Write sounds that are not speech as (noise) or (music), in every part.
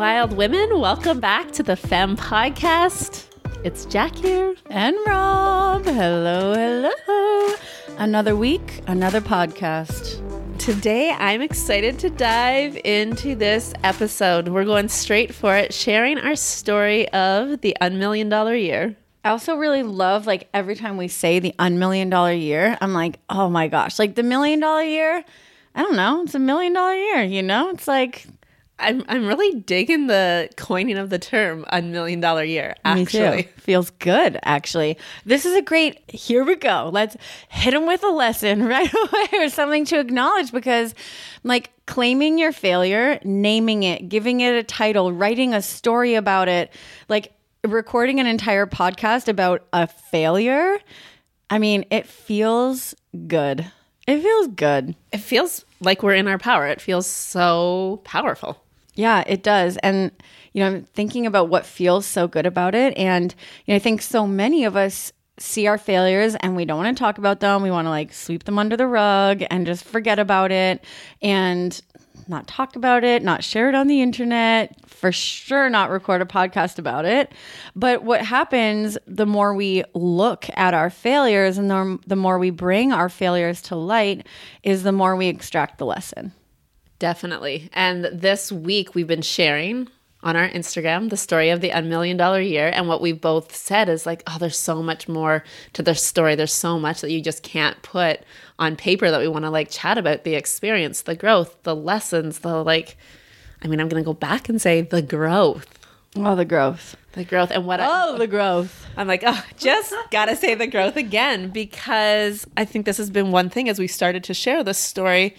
wild women. Welcome back to the Femme Podcast. It's Jack here. And Rob. Hello, hello. Another week, another podcast. Today, I'm excited to dive into this episode. We're going straight for it, sharing our story of the unmillion dollar year. I also really love like every time we say the unmillion dollar year, I'm like, oh my gosh, like the million dollar year. I don't know, it's a million dollar year, you know? It's like I'm I'm really digging the coining of the term a million dollar year." Actually, feels good. Actually, this is a great. Here we go. Let's hit them with a lesson (laughs) right away, or something to acknowledge because, like, claiming your failure, naming it, giving it a title, writing a story about it, like recording an entire podcast about a failure. I mean, it feels good. It feels good. It feels like we're in our power. It feels so powerful. Yeah, it does. And, you know, I'm thinking about what feels so good about it. And, you know, I think so many of us see our failures and we don't want to talk about them. We want to like sweep them under the rug and just forget about it and not talk about it, not share it on the internet, for sure not record a podcast about it. But what happens the more we look at our failures and the, the more we bring our failures to light is the more we extract the lesson. Definitely. And this week we've been sharing on our Instagram the story of the unmillion dollar year. And what we both said is like, oh, there's so much more to the story. There's so much that you just can't put on paper that we want to like chat about the experience, the growth, the lessons, the like, I mean, I'm going to go back and say the growth. Oh, the growth. The growth. And what Oh, I, the growth. I'm like, oh, just got to say the growth again because I think this has been one thing as we started to share this story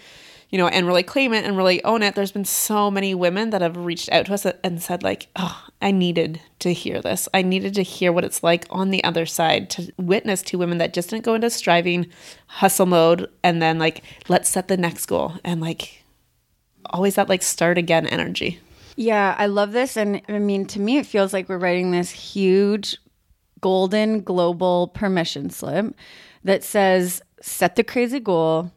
you know, and really claim it and really own it. There's been so many women that have reached out to us and said, like, oh, I needed to hear this. I needed to hear what it's like on the other side to witness two women that just didn't go into striving, hustle mode, and then like, let's set the next goal and like always that like start again energy. Yeah, I love this. And I mean, to me, it feels like we're writing this huge golden global permission slip that says, set the crazy goal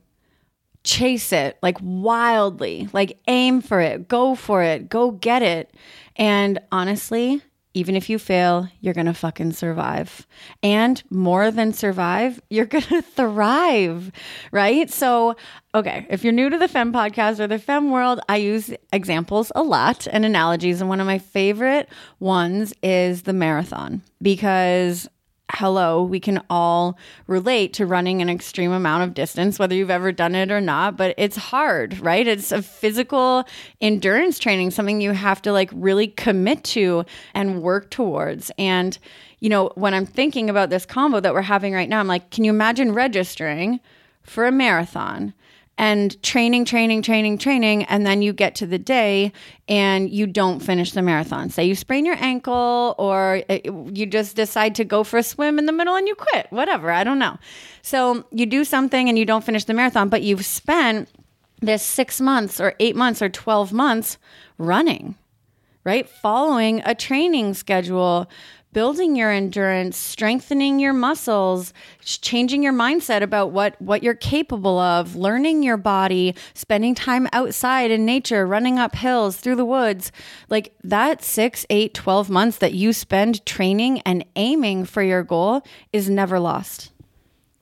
chase it like wildly, like aim for it, go for it, go get it. And honestly, even if you fail, you're to fucking survive. And more than survive, (laughs) you're to thrive, right? So, okay, if you're new to the Femme podcast or the Femme world, I use examples a lot and analogies. And one of my favorite ones is the marathon because hello, we can all relate to running an extreme amount of distance, whether you've ever done it or not, but it's hard, right? It's a physical endurance training, something you have to like really commit to and work towards. And, you know, when I'm thinking about this combo that we're having right now, I'm like, can you imagine registering for a marathon? And training, training, training, training, and then you get to the day and you don't finish the marathon. Say you sprain your ankle or uh, you just decide to go for a swim in the middle and you quit, whatever, I don't know. So you do something and you don't finish the marathon, but you've spent this six months or eight months or 12 months running, right? Following a training schedule, building your endurance, strengthening your muscles, changing your mindset about what what you're capable of, learning your body, spending time outside in nature, running up hills, through the woods. Like that 6, 8, 12 months that you spend training and aiming for your goal is never lost.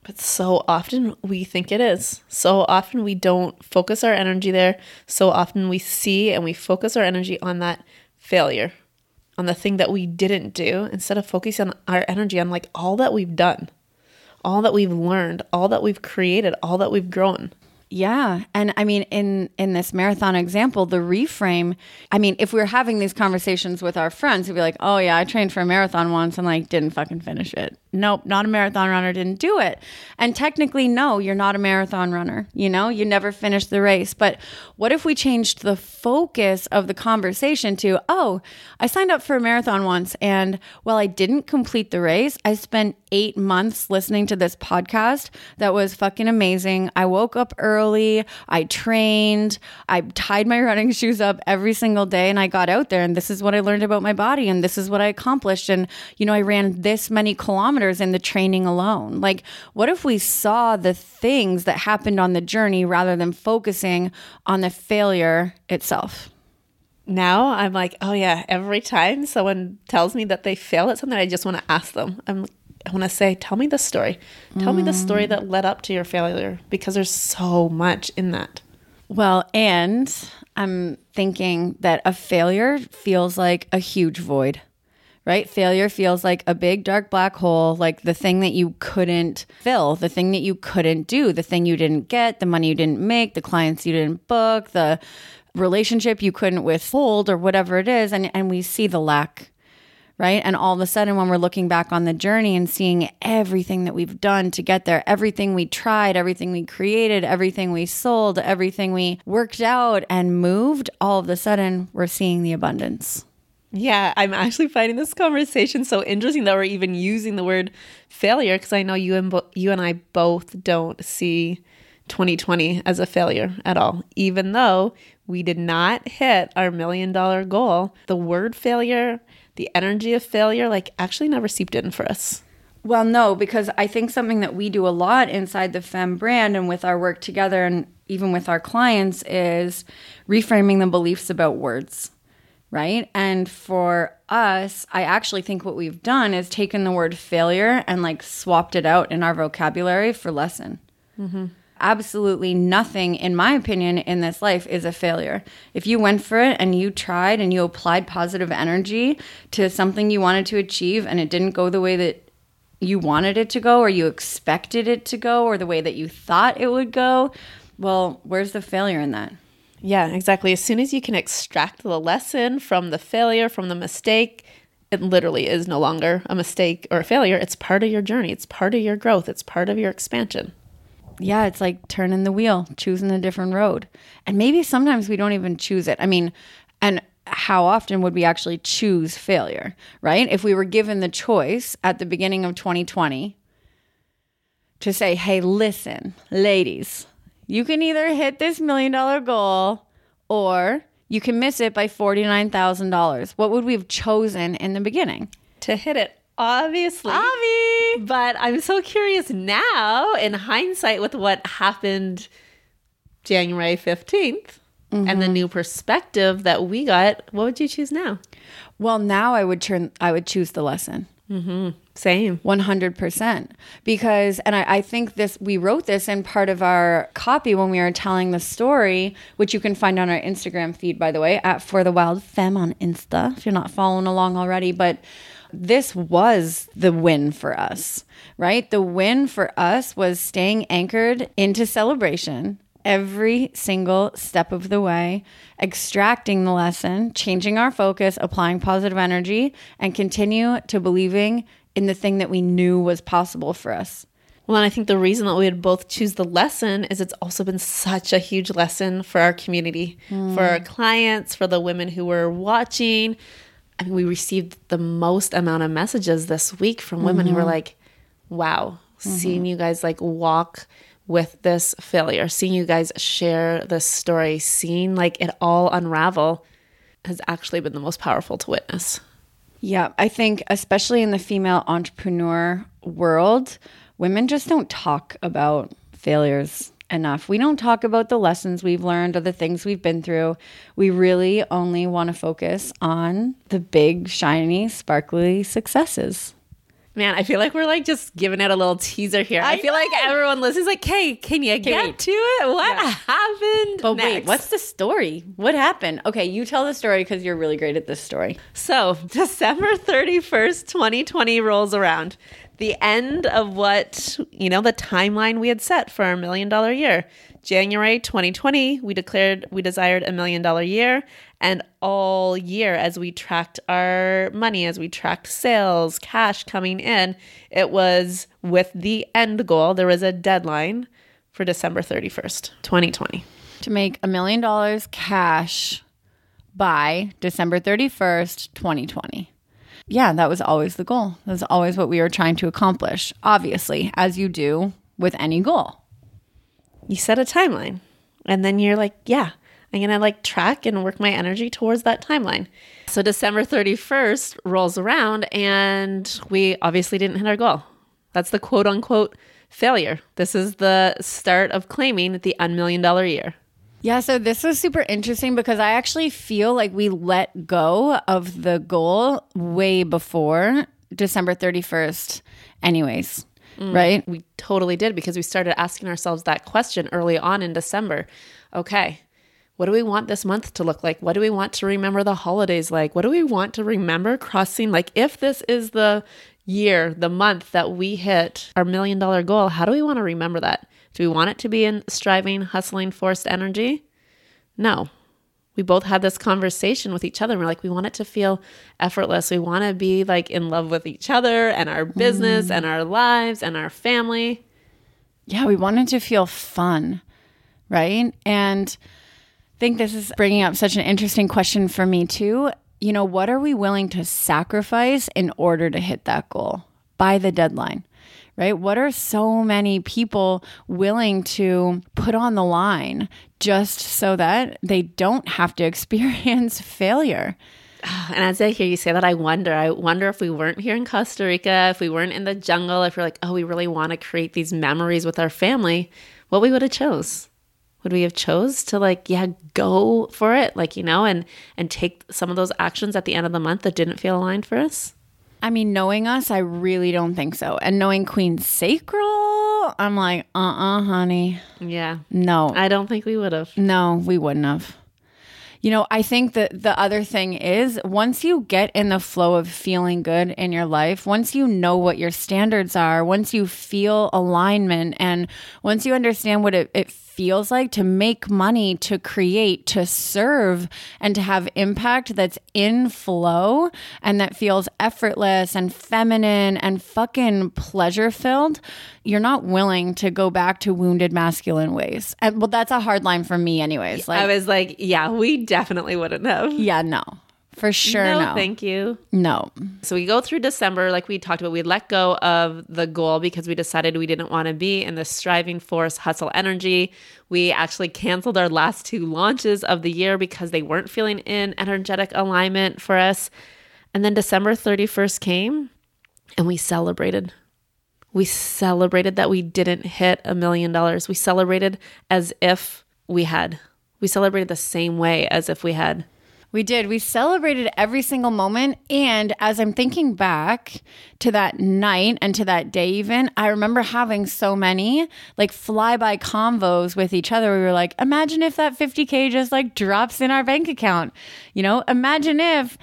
But so often we think it is. So often we don't focus our energy there. So often we see and we focus our energy on that failure on the thing that we didn't do instead of focusing on our energy on like all that we've done, all that we've learned, all that we've created, all that we've grown. Yeah. And I mean in in this marathon example, the reframe, I mean, if we are having these conversations with our friends, we'd be like, "Oh yeah, I trained for a marathon once and like didn't fucking finish it." Nope, not a marathon runner, didn't do it. And technically, no, you're not a marathon runner. You know, you never finished the race. But what if we changed the focus of the conversation to, "Oh, I signed up for a marathon once and while I didn't complete the race, I spent 8 months listening to this podcast that was fucking amazing. I woke up early I trained. I tied my running shoes up every single day and I got out there and this is what I learned about my body and this is what I accomplished. And, you know, I ran this many kilometers in the training alone. Like, what if we saw the things that happened on the journey rather than focusing on the failure itself? now I'm like, oh yeah, every time someone tells me that they failed at something, I just want to ask them. I'm I want to say, tell me the story. Tell me the story that mm. led up to your failure because there's so much in that. Well, and I'm thinking that a failure feels like a huge void, right? Failure feels like a big dark black hole, like the thing that you couldn't fill, the thing that you couldn't do, the thing you didn't get, the money you didn't make, the clients you didn't book, the relationship you couldn't withhold, or whatever it is. And, and we see the lack right? And all of a sudden, when we're looking back on the journey and seeing everything that we've done to get there, everything we tried, everything we created, everything we sold, everything we worked out and moved, all of a sudden, we're seeing the abundance. Yeah, I'm actually finding this conversation so interesting that we're even using the word failure because I know you and bo- you and I both don't see 2020 as a failure at all. Even though we did not hit our million dollar goal, the word failure the energy of failure like actually never seeped in for us. Well, no, because I think something that we do a lot inside the Femme brand and with our work together and even with our clients is reframing the beliefs about words, right? And for us, I actually think what we've done is taken the word failure and like swapped it out in our vocabulary for lesson. Mm-hmm absolutely nothing, in my opinion, in this life is a failure. If you went for it and you tried and you applied positive energy to something you wanted to achieve and it didn't go the way that you wanted it to go or you expected it to go or the way that you thought it would go, well, where's the failure in that? Yeah, exactly. As soon as you can extract the lesson from the failure, from the mistake, it literally is no longer a mistake or a failure. It's part of your journey, it's part of your growth, it's part of your expansion yeah, it's like turning the wheel, choosing a different road. And maybe sometimes we don't even choose it. I mean, and how often would we actually choose failure, right? If we were given the choice at the beginning of 2020 to say, hey, listen, ladies, you can either hit this million dollar goal or you can miss it by $49,000. What would we have chosen in the beginning? To hit it Obviously. Avi. But I'm so curious now, in hindsight, with what happened January 15th mm-hmm. and the mm-hmm. new perspective that we got, what would you choose now? Well, now I would turn, I would choose the lesson. Mm-hmm. Same. 100%. Because, and I, I, think this, we wrote this in part of our copy when we were telling the story, which you can find on our Instagram feed, by the way, at For the Wild Femme on Insta, if you're not following along already. But this was the win for us, right? The win for us was staying anchored into celebration every single step of the way, extracting the lesson, changing our focus, applying positive energy, and continue to believing in the thing that we knew was possible for us. Well, and I think the reason that we would both choose the lesson is it's also been such a huge lesson for our community, mm. for our clients, for the women who were watching, I mean, we received the most amount of messages this week from women mm-hmm. who were mm-hmm. like, wow, mm-hmm. seeing you guys like walk with this failure, seeing you guys share this story, seeing like it all unravel has actually been the most powerful to witness. Yeah, I think, especially in the female entrepreneur world, women just don't talk about failures enough. We don't talk about the lessons we've learned or the things we've been through. We really only want to focus on the big, shiny, sparkly successes. Man, I feel like we're like just giving it a little teaser here. I, I feel like everyone listens like, "Hey, can you can get to it? What yeah. happened?" But next? wait, what's the story? What happened? Okay, you tell the story because you're really great at this story. So, (laughs) December thirty first, twenty twenty rolls around the end of what, you know, the timeline we had set for our million dollar year. January 2020, we declared we desired a million dollar year. And all year, as we tracked our money, as we tracked sales, cash coming in, it was with the end goal. There was a deadline for December 31st, 2020. To make a million dollars cash by December 31st, 2020 yeah, that was always the goal. That was always what we were trying to accomplish, obviously, as you do with any goal. You set a timeline, and then you're like, yeah, I'm going to like track and work my energy towards that timeline. So December 31st rolls around, and we obviously didn't hit our goal. That's the quote unquote failure. This is the start of claiming the unmillion dollar year. Yeah, so this was super interesting because I actually feel like we let go of the goal way before December 31st, anyways. Mm. Right? We totally did because we started asking ourselves that question early on in December. Okay, what do we want this month to look like? What do we want to remember the holidays like? What do we want to remember crossing? Like, if this is the year, the month that we hit our million dollar goal, how do we want to remember that? Do we want it to be in striving, hustling, forced energy? No. We both had this conversation with each other. And we're like, we want it to feel effortless. We want to be like in love with each other and our business mm. and our lives and our family. Yeah, we wanted to feel fun, right? And I think this is bringing up such an interesting question for me, too. You know, what are we willing to sacrifice in order to hit that goal by the deadline? Right? What are so many people willing to put on the line just so that they don't have to (laughs) experience failure? And as I hear you say that, I wonder. I wonder if we weren't here in Costa Rica, if we weren't in the jungle, if we're like, oh, we really want to create these memories with our family, what we would have chose. Would we have chose to like, yeah, go for it, like you know, and and take some of those actions at the end of the month that didn't feel aligned for us? I mean, knowing us, I really don't think so. And knowing Queen Sacral, I'm like, uh uh honey. Yeah, No, I don't think we would have. no, we wouldn't have. You know, I think that the other thing is once you get in the flow of feeling good in your life, once you know what your standards are, once you feel alignment, and once you understand what it, it feels like to make money, to create, to serve, and to have impact that's in flow and that feels effortless and feminine and fucking pleasure filled, you're not willing to go back to wounded masculine ways. And well, that's a hard line for me, anyways. Like, I was like, yeah, we definitely wouldn't have. yeah, no, for sure, no, no. thank you. no. So we go through December, like we talked about, we let go of the goal because we decided we didn't want to be in the striving force hustle energy. We actually canceled our last two launches of the year because they weren't feeling in energetic alignment for us. And then December 31st came and we celebrated. We celebrated that we didn't hit a million dollars. We celebrated as if we had. We celebrated the same way as if we had. We did. We celebrated every single moment. And as I'm thinking back to that night and to that day, even, I remember having so many like flyby convos with each other. We were like, imagine if that 50K just like drops in our bank account. You know, imagine if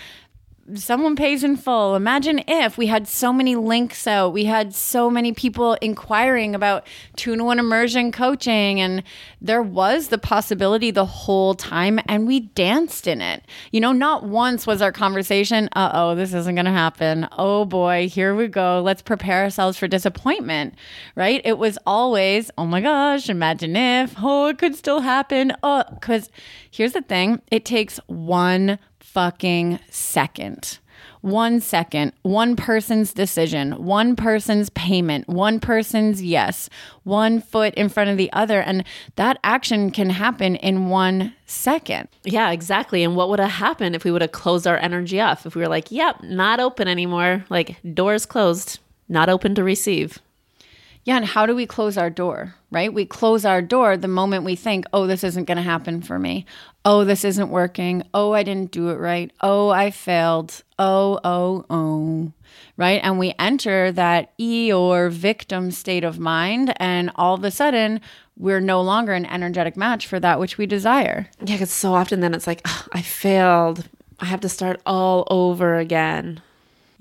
someone pays in full. Imagine if we had so many links out. We had so many people inquiring about two to one immersion coaching, and there was the possibility the whole time, and we danced in it. You know, not once was our conversation, uh oh, this isn't going to happen. Oh boy, here we go. Let's prepare ourselves for disappointment, right? It was always, oh my gosh, imagine if, oh, it could still happen. Oh, because here's the thing it takes one fucking second. One second, one person's decision, one person's payment, one person's yes, one foot in front of the other. And that action can happen in one second. Yeah, exactly. And what would have happened if we would have closed our energy off? If we were like, yep, not open anymore, like doors closed, not open to receive. Yeah. And how do we close our door, right? We close our door the moment we think, oh, this isn't going to happen for me. Oh, this isn't working. Oh, I didn't do it right. Oh, I failed. Oh, oh, oh. Right. And we enter that Eeyore victim state of mind. And all of a sudden, we're no longer an energetic match for that which we desire. Yeah, because so often then it's like, "Ugh, I failed. I have to start all over again.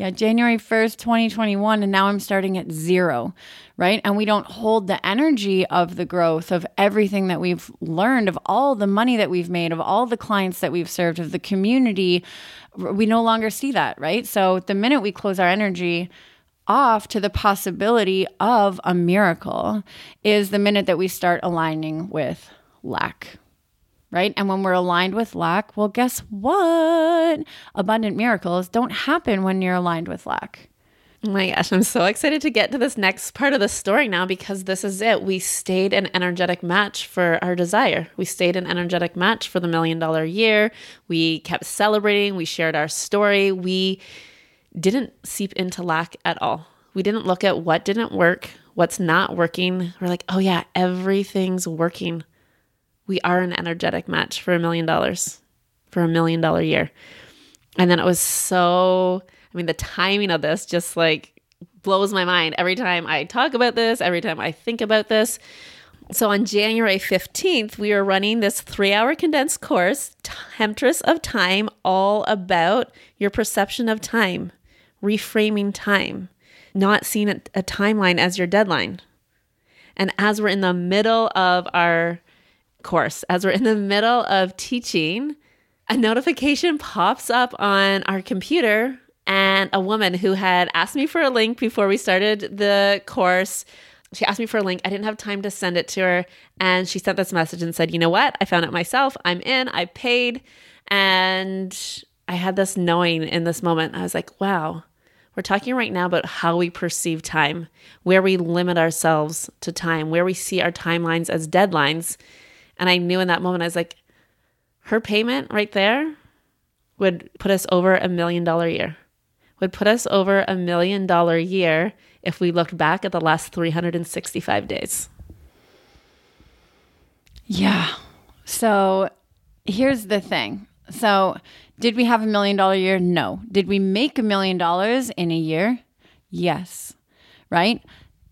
Yeah, January 1st, 2021, and now I'm starting at zero, right? And we don't hold the energy of the growth of everything that we've learned, of all the money that we've made, of all the clients that we've served, of the community. We no longer see that, right? So the minute we close our energy, off to the possibility of a miracle is the minute that we start aligning with lack right? And when we're aligned with lack, well, guess what? Abundant miracles don't happen when you're aligned with lack. Oh my gosh, I'm so excited to get to this next part of the story now because this is it. We stayed an energetic match for our desire. We stayed an energetic match for the million dollar year. We kept celebrating. We shared our story. We didn't seep into lack at all. We didn't look at what didn't work, what's not working. We're like, oh yeah, everything's working. We are an energetic match for a million dollars, for a million dollar year. And then it was so, I mean, the timing of this just like blows my mind every time I talk about this, every time I think about this. So on January 15th, we were running this three hour condensed course, Temptress of Time, all about your perception of time, reframing time, not seeing a, a timeline as your deadline. And as we're in the middle of our course, as we're in the middle of teaching, a notification pops up on our computer and a woman who had asked me for a link before we started the course she asked me for a link. I didn't have time to send it to her. And she sent this message and said, You know what? I found it myself. I'm in. I paid. And I had this knowing in this moment. I was like, Wow, we're talking right now about how we perceive time, where we limit ourselves to time, where we see our timelines as deadlines. And I knew in that moment, I was like, Her payment right there would put us over a million dollar year, would put us over a million dollar year if we looked back at the last 365 days. Yeah. So here's the thing. So, did we have a million dollar year? No. Did we make a million dollars in a year? Yes. Right?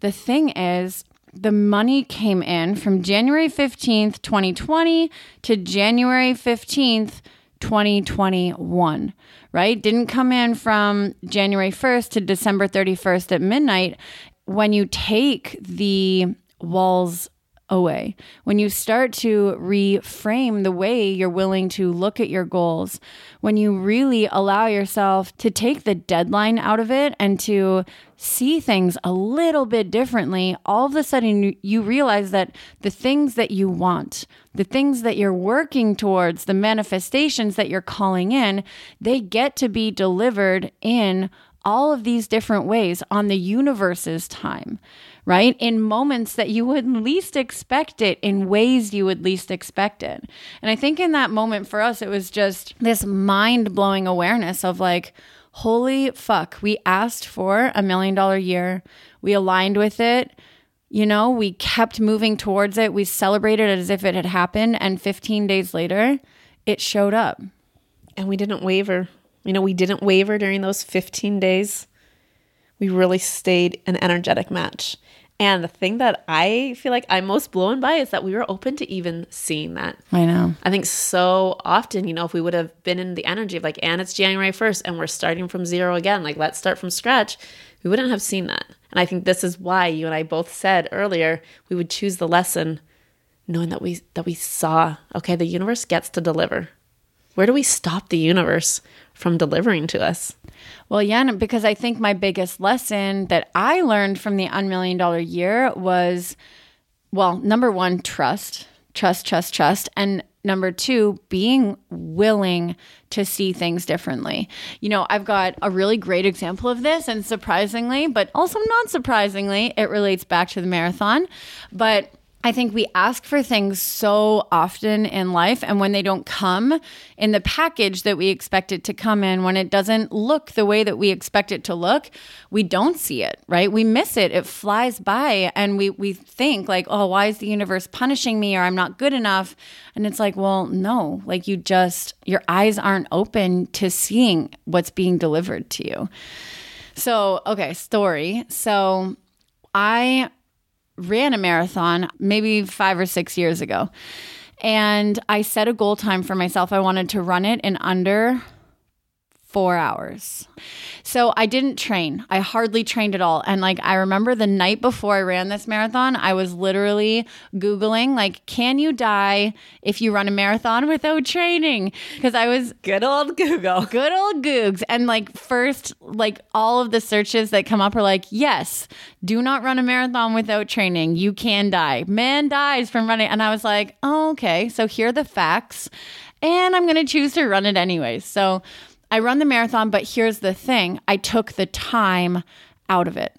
The thing is, the money came in from January 15th, 2020 to January 15th, 2021 right? Didn't come in from January 1st to December 31st at midnight. When you take the walls away, when you start to reframe the way you're willing to look at your goals, when you really allow yourself to take the deadline out of it and to see things a little bit differently, all of a sudden you realize that the things that you want, the things that you're working towards, the manifestations that you're calling in, they get to be delivered in all of these different ways on the universe's time, right? In moments that you would least expect it, in ways you would least expect it. And I think in that moment for us, it was just this mind blowing awareness of like, holy fuck, we asked for a million dollar year. We aligned with it. You know, we kept moving towards it. We celebrated it as if it had happened. And 15 days later, it showed up. And we didn't waver. You know, we didn't waver during those 15 days. We really stayed an energetic match. And the thing that I feel like I'm most blown by is that we were open to even seeing that. I know. I think so often, you know, if we would have been in the energy of like, and it's January 1st and we're starting from zero again, like, let's start from scratch, we wouldn't have seen that. And I think this is why you and I both said earlier we would choose the lesson knowing that we that we saw, okay, the universe gets to deliver. Where do we stop the universe from delivering to us? Well, yeah, because I think my biggest lesson that I learned from the unmillion dollar year was well, number one, trust, trust, trust, trust. And number two, being willing to see things differently. You know, I've got a really great example of this, and surprisingly, but also not surprisingly, it relates back to the marathon. But I think we ask for things so often in life, and when they don't come in the package that we expect it to come in, when it doesn't look the way that we expect it to look, we don't see it, right? We miss it. It flies by, and we, we think, like, oh, why is the universe punishing me or I'm not good enough? And it's like, well, no, like you just, your eyes aren't open to seeing what's being delivered to you. So, okay, story. So, I ran a marathon maybe five or six years ago. And I set a goal time for myself. I wanted to run it in under four hours. So I didn't train. I hardly trained at all. And like I remember the night before I ran this marathon, I was literally Googling, like, can you die if you run a marathon without training? Because I was good old Google. Good old Googs. And like first, like all of the searches that come up are like, yes, do not run a marathon without training. You can die. Man dies from running. And I was like, oh, okay. So here are the facts. And I'm going to choose to run it anyways. So I run the marathon, but here's the thing I took the time out of it.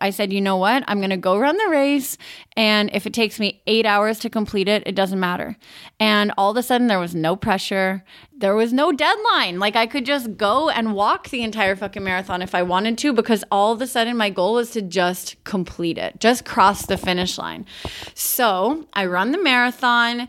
I said, you know what? I'm going to go run the race. And if it takes me eight hours to complete it, it doesn't matter. And all of a sudden, there was no pressure. There was no deadline. Like I could just go and walk the entire fucking marathon if I wanted to, because all of a sudden, my goal was to just complete it, just cross the finish line. So I run the marathon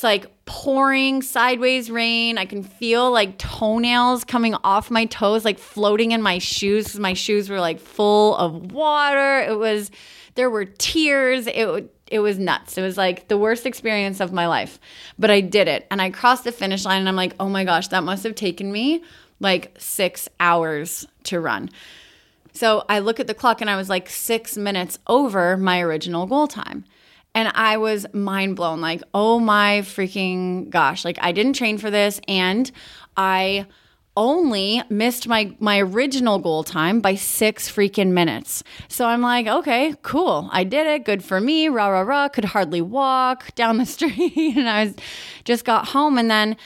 It's like pouring sideways rain. I can feel like toenails coming off my toes, like floating in my shoes. My shoes were like full of water. It was, there were tears. It, it was nuts. It was like the worst experience of my life. But I did it and I crossed the finish line and I'm like, oh my gosh, that must have taken me like six hours to run. So I look at the clock and I was like six minutes over my original goal time. And I was mind blown like, oh my freaking gosh, like I didn't train for this and I only missed my my original goal time by 6 freaking minutes. So I'm like, okay, cool. I did it. Good for me. Rah rah rah. Could hardly walk down the (laughs) street and I was just got home and then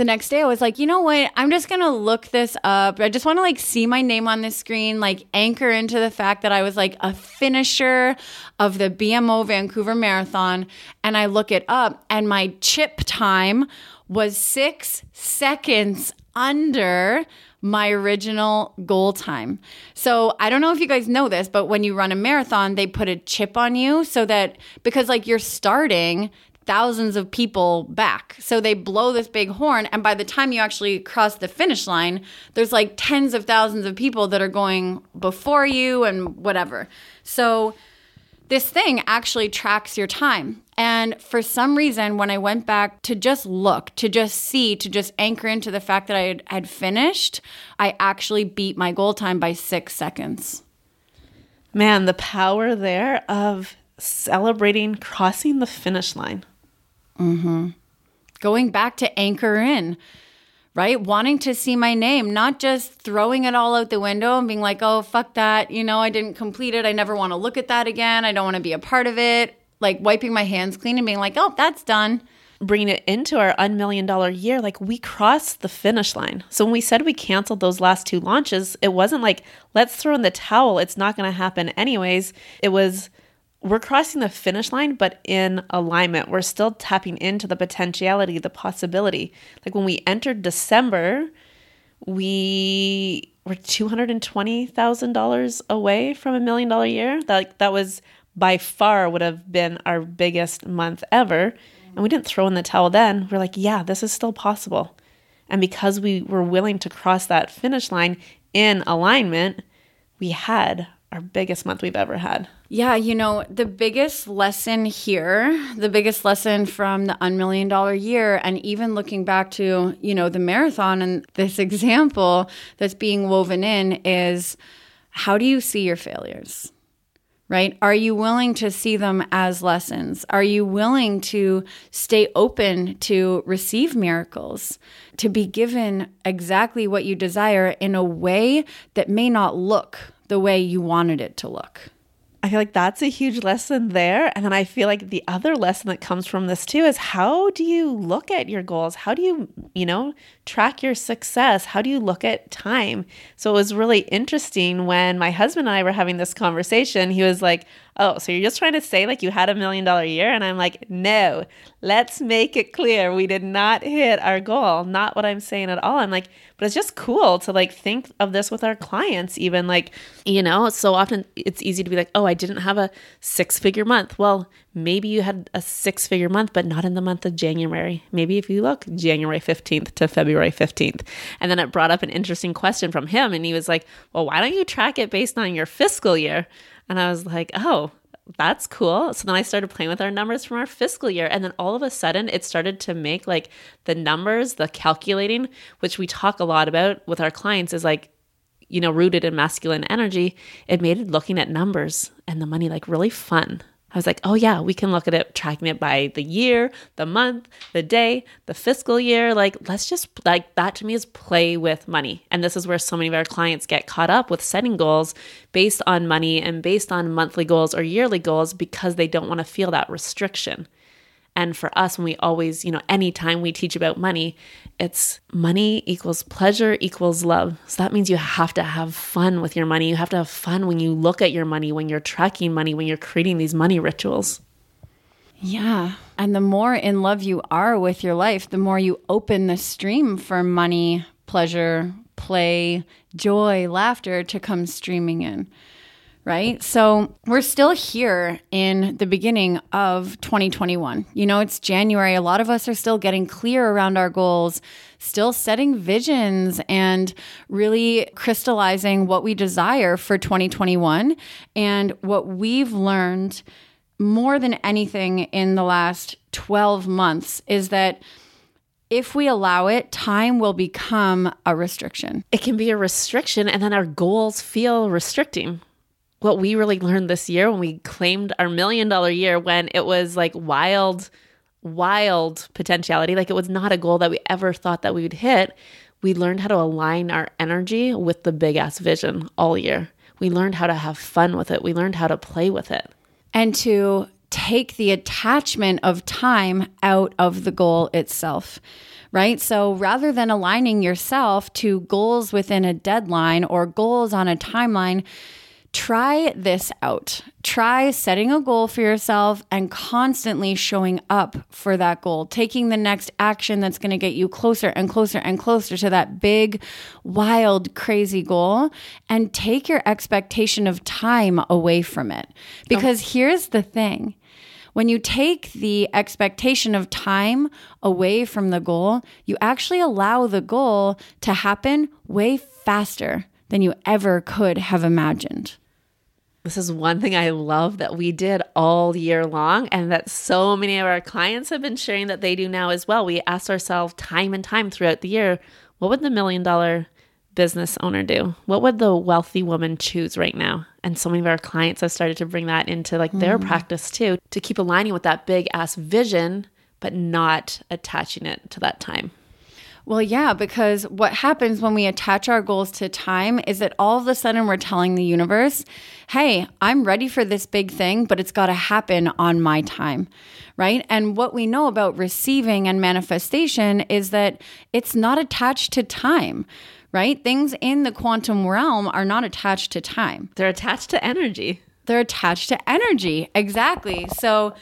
the next day I was like, you know what? I'm just going to look this up. I just want to like see my name on the screen, like anchor into the fact that I was like a finisher of the BMO Vancouver Marathon. And I look it up, and my chip time was six seconds under my original goal time. So I don't know if you guys know this, but when you run a marathon, they put a chip on you so that because like you're starting thousands of people back. So they blow this big horn. And by the time you actually cross the finish line, there's like tens of thousands of people that are going before you and whatever. So this thing actually tracks your time. And for some reason, when I went back to just look, to just see, to just anchor into the fact that I had, had finished, I actually beat my goal time by six seconds. Man, the power there of celebrating crossing the finish line. Mm-hmm. Going back to anchor in, right? Wanting to see my name, not just throwing it all out the window and being like, oh, fuck that. You know, I didn't complete it. I never want to look at that again. I don't want to be a part of it. Like wiping my hands clean and being like, oh, that's done. Bringing it into our unmillion dollar year, like we crossed the finish line. So when we said we canceled those last two launches, it wasn't like, let's throw in the towel. It's not going to happen anyways. It was, we're crossing the finish line, but in alignment. We're still tapping into the potentiality, the possibility. Like when we entered December, we were two hundred and twenty thousand dollars away from a million dollar year. That that was by far would have been our biggest month ever. And we didn't throw in the towel then. We're like, yeah, this is still possible. And because we were willing to cross that finish line in alignment, we had our biggest month we've ever had. Yeah, you know, the biggest lesson here, the biggest lesson from the unmillion dollar year, and even looking back to, you know, the marathon and this (laughs) example that's being woven in is how do you see your failures? Right? Are you willing to see them as lessons? Are you willing to stay open to receive miracles, to be given exactly what you desire in a way that may not look the way you wanted it to look? I feel like that's a huge lesson there. And then I feel like the other lesson that comes from this too is how do you look at your goals? How do you, you know, track your success? How do you look at time? So it was really interesting when my husband and I were having this conversation. He was like, Oh, so you're just trying to say like you had a million dollar year? And I'm like, No, let's make it clear. We did not hit our goal. Not what I'm saying at all. I'm like, but it's just cool to like think of this with our clients, even like, you know, so often it's easy to be like, oh, I didn't have a six figure month. Well, maybe you had a six figure month, but not in the month of January. Maybe if you look January 15th to February 15th. And then it brought up an interesting question from him. And he was like, well, why don't you track it based on your fiscal year? And I was like, oh, that's cool. So then I started playing with our numbers from our fiscal year. And then all of a sudden, it started to make like the numbers, the calculating, which we talk a lot about with our clients, is like, you know, rooted in masculine energy. It made looking at numbers and the money like really fun. I was like, oh yeah, we can look at it, tracking it by the year, the month, the day, the fiscal year. Like, let's just, like, that to me is play with money. And this is where so many of our clients get caught up with setting goals based on money and based on monthly goals or yearly goals because they don't want to feel that restriction. And for us, when we always, you know, anytime we teach about money, it's money equals pleasure equals love. So that means you have to have fun with your money. You have to have fun when you look at your money, when you're tracking money, when you're creating these money rituals. Yeah. And the more in love you are with your life, the more you open the stream for money, pleasure, play, joy, laughter to come streaming in right? So we're still here in the beginning of 2021. You know, it's January. A lot of us are still getting clear around our goals, still setting visions and really crystallizing what we desire for 2021 and what we've learned more than anything in the last 12 months is that if we allow it, time will become a restriction. It can be a restriction, and then our goals feel restricting what we really learned this year when we claimed our million dollar year when it was like wild, wild potentiality. Like it was not a goal that we ever thought that we would hit. We learned how to align our energy with the big ass vision all year. We learned how to have fun with it. We learned how to play with it. And to take the attachment of time out of the goal itself right? So rather than aligning yourself to goals within a deadline or goals on a timeline, Try this out. Try setting a goal for yourself and constantly showing up for that goal, taking the next action that's going to get you closer and closer and closer to that big, wild, crazy goal. And take your expectation of time away from it. Because oh. here's the thing when you take the expectation of time away from the goal, you actually allow the goal to happen way faster than you ever could have imagined. This is one thing I love that we did all year long, and that so many of our clients have been sharing that they do now as well. We ask ourselves time and time throughout the year what would the million dollar business owner do? What would the wealthy woman choose right now? And so many of our clients have started to bring that into like their mm. practice too, to keep aligning with that big ass vision, but not attaching it to that time. Well, yeah, because what happens when we attach our goals to time is that all of a sudden we're telling the universe, hey, I'm ready for this big thing, but it's got to happen on my time, right? And what we know about receiving and manifestation is that it's not attached to time right? Things in the quantum realm are not attached to time. They're attached to energy. They're attached to energy. Exactly. So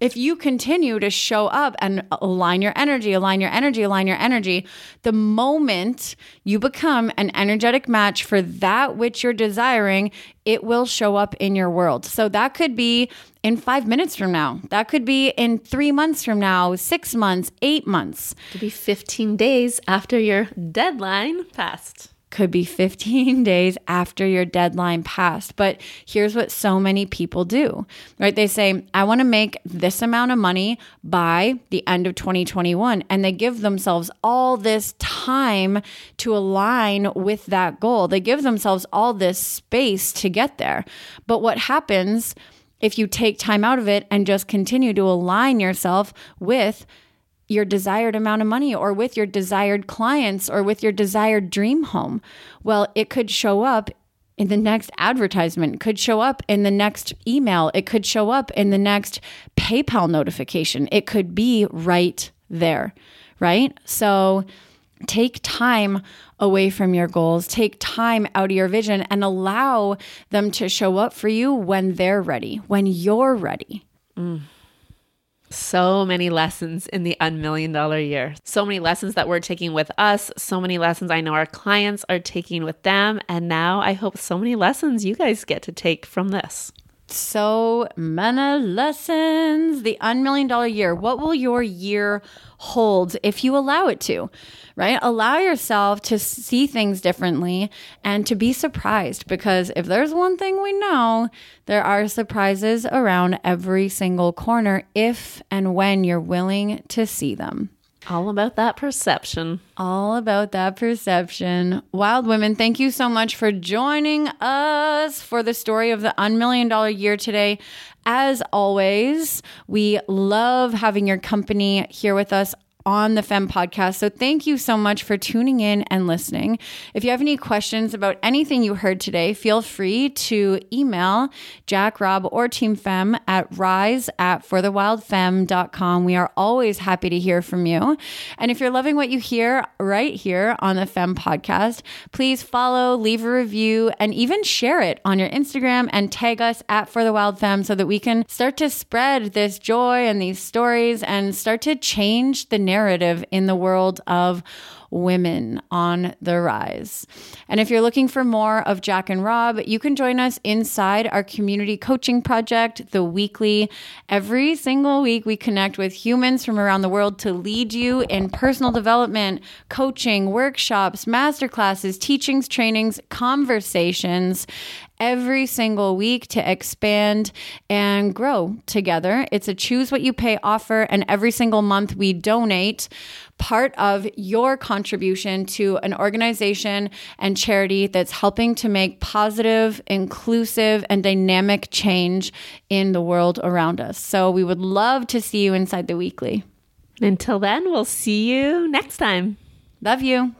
if you continue to show up and align your energy, align your energy, align your energy, the moment you become an energetic match for that which you're desiring, it will show up in your world. So that could be in five minutes from now. That could be in three months from now, six months, eight months. It could be 15 days after your deadline passed could be 15 (laughs) days after your deadline passed. But here's what so many people do, right? They say, I want to make this amount of money by the end of 2021. And they give themselves all this time to align with that goal. They give themselves all this space to get there. But what happens if you take time out of it and just continue to align yourself with your desired amount of money or with your desired clients or with your desired dream home. Well, it could show up in the next advertisement, could show up in the next email, it could show up in the next PayPal notification. It could be right there, right? So take time away from your goals, take time out of your vision and allow them to show up for you when they're ready, when you're ready. Mm. So many lessons in the unmillion dollar year. So many lessons that we're taking with us. So many lessons I know our clients are taking with them. And now I hope so many lessons you guys get to take from this. So many lessons. The unmillion dollar year. What will your year hold if you allow it to? Right? Allow yourself to see things differently and to be surprised because if there's one thing we know, there are surprises around every single corner if and when you're willing to see them. All about that perception. All about that perception. Wild Women, thank you so much for joining us for the story of the unmillion dollar year today. As always, we love having your company here with us on the Femme podcast. So thank you so much for tuning in and listening. If you have any questions about anything you heard today, feel free to email Jack, Rob, or Team Femme at rise at forthewildfemme.com. We are always happy to hear from you. And if you're loving what you hear right here on the Femme podcast, please follow, leave a review, and even share it on your Instagram and tag us at For the Wild so that we can start to spread this joy and these stories and start to change the narrative narrative in the world of women on the rise. And if you're looking for more of Jack and Rob, you can join us inside our community coaching project, The Weekly. Every single week, we connect with humans from around the world to lead you in personal development, coaching, workshops, masterclasses, teachings, trainings, conversations every single week to expand and grow together. It's a choose what you pay offer, and every single month we donate part of your contribution to an organization and charity that's helping to make positive, inclusive, and dynamic change in the world around us. So we would love to see you inside the weekly. Until then, we'll see you next time. Love you.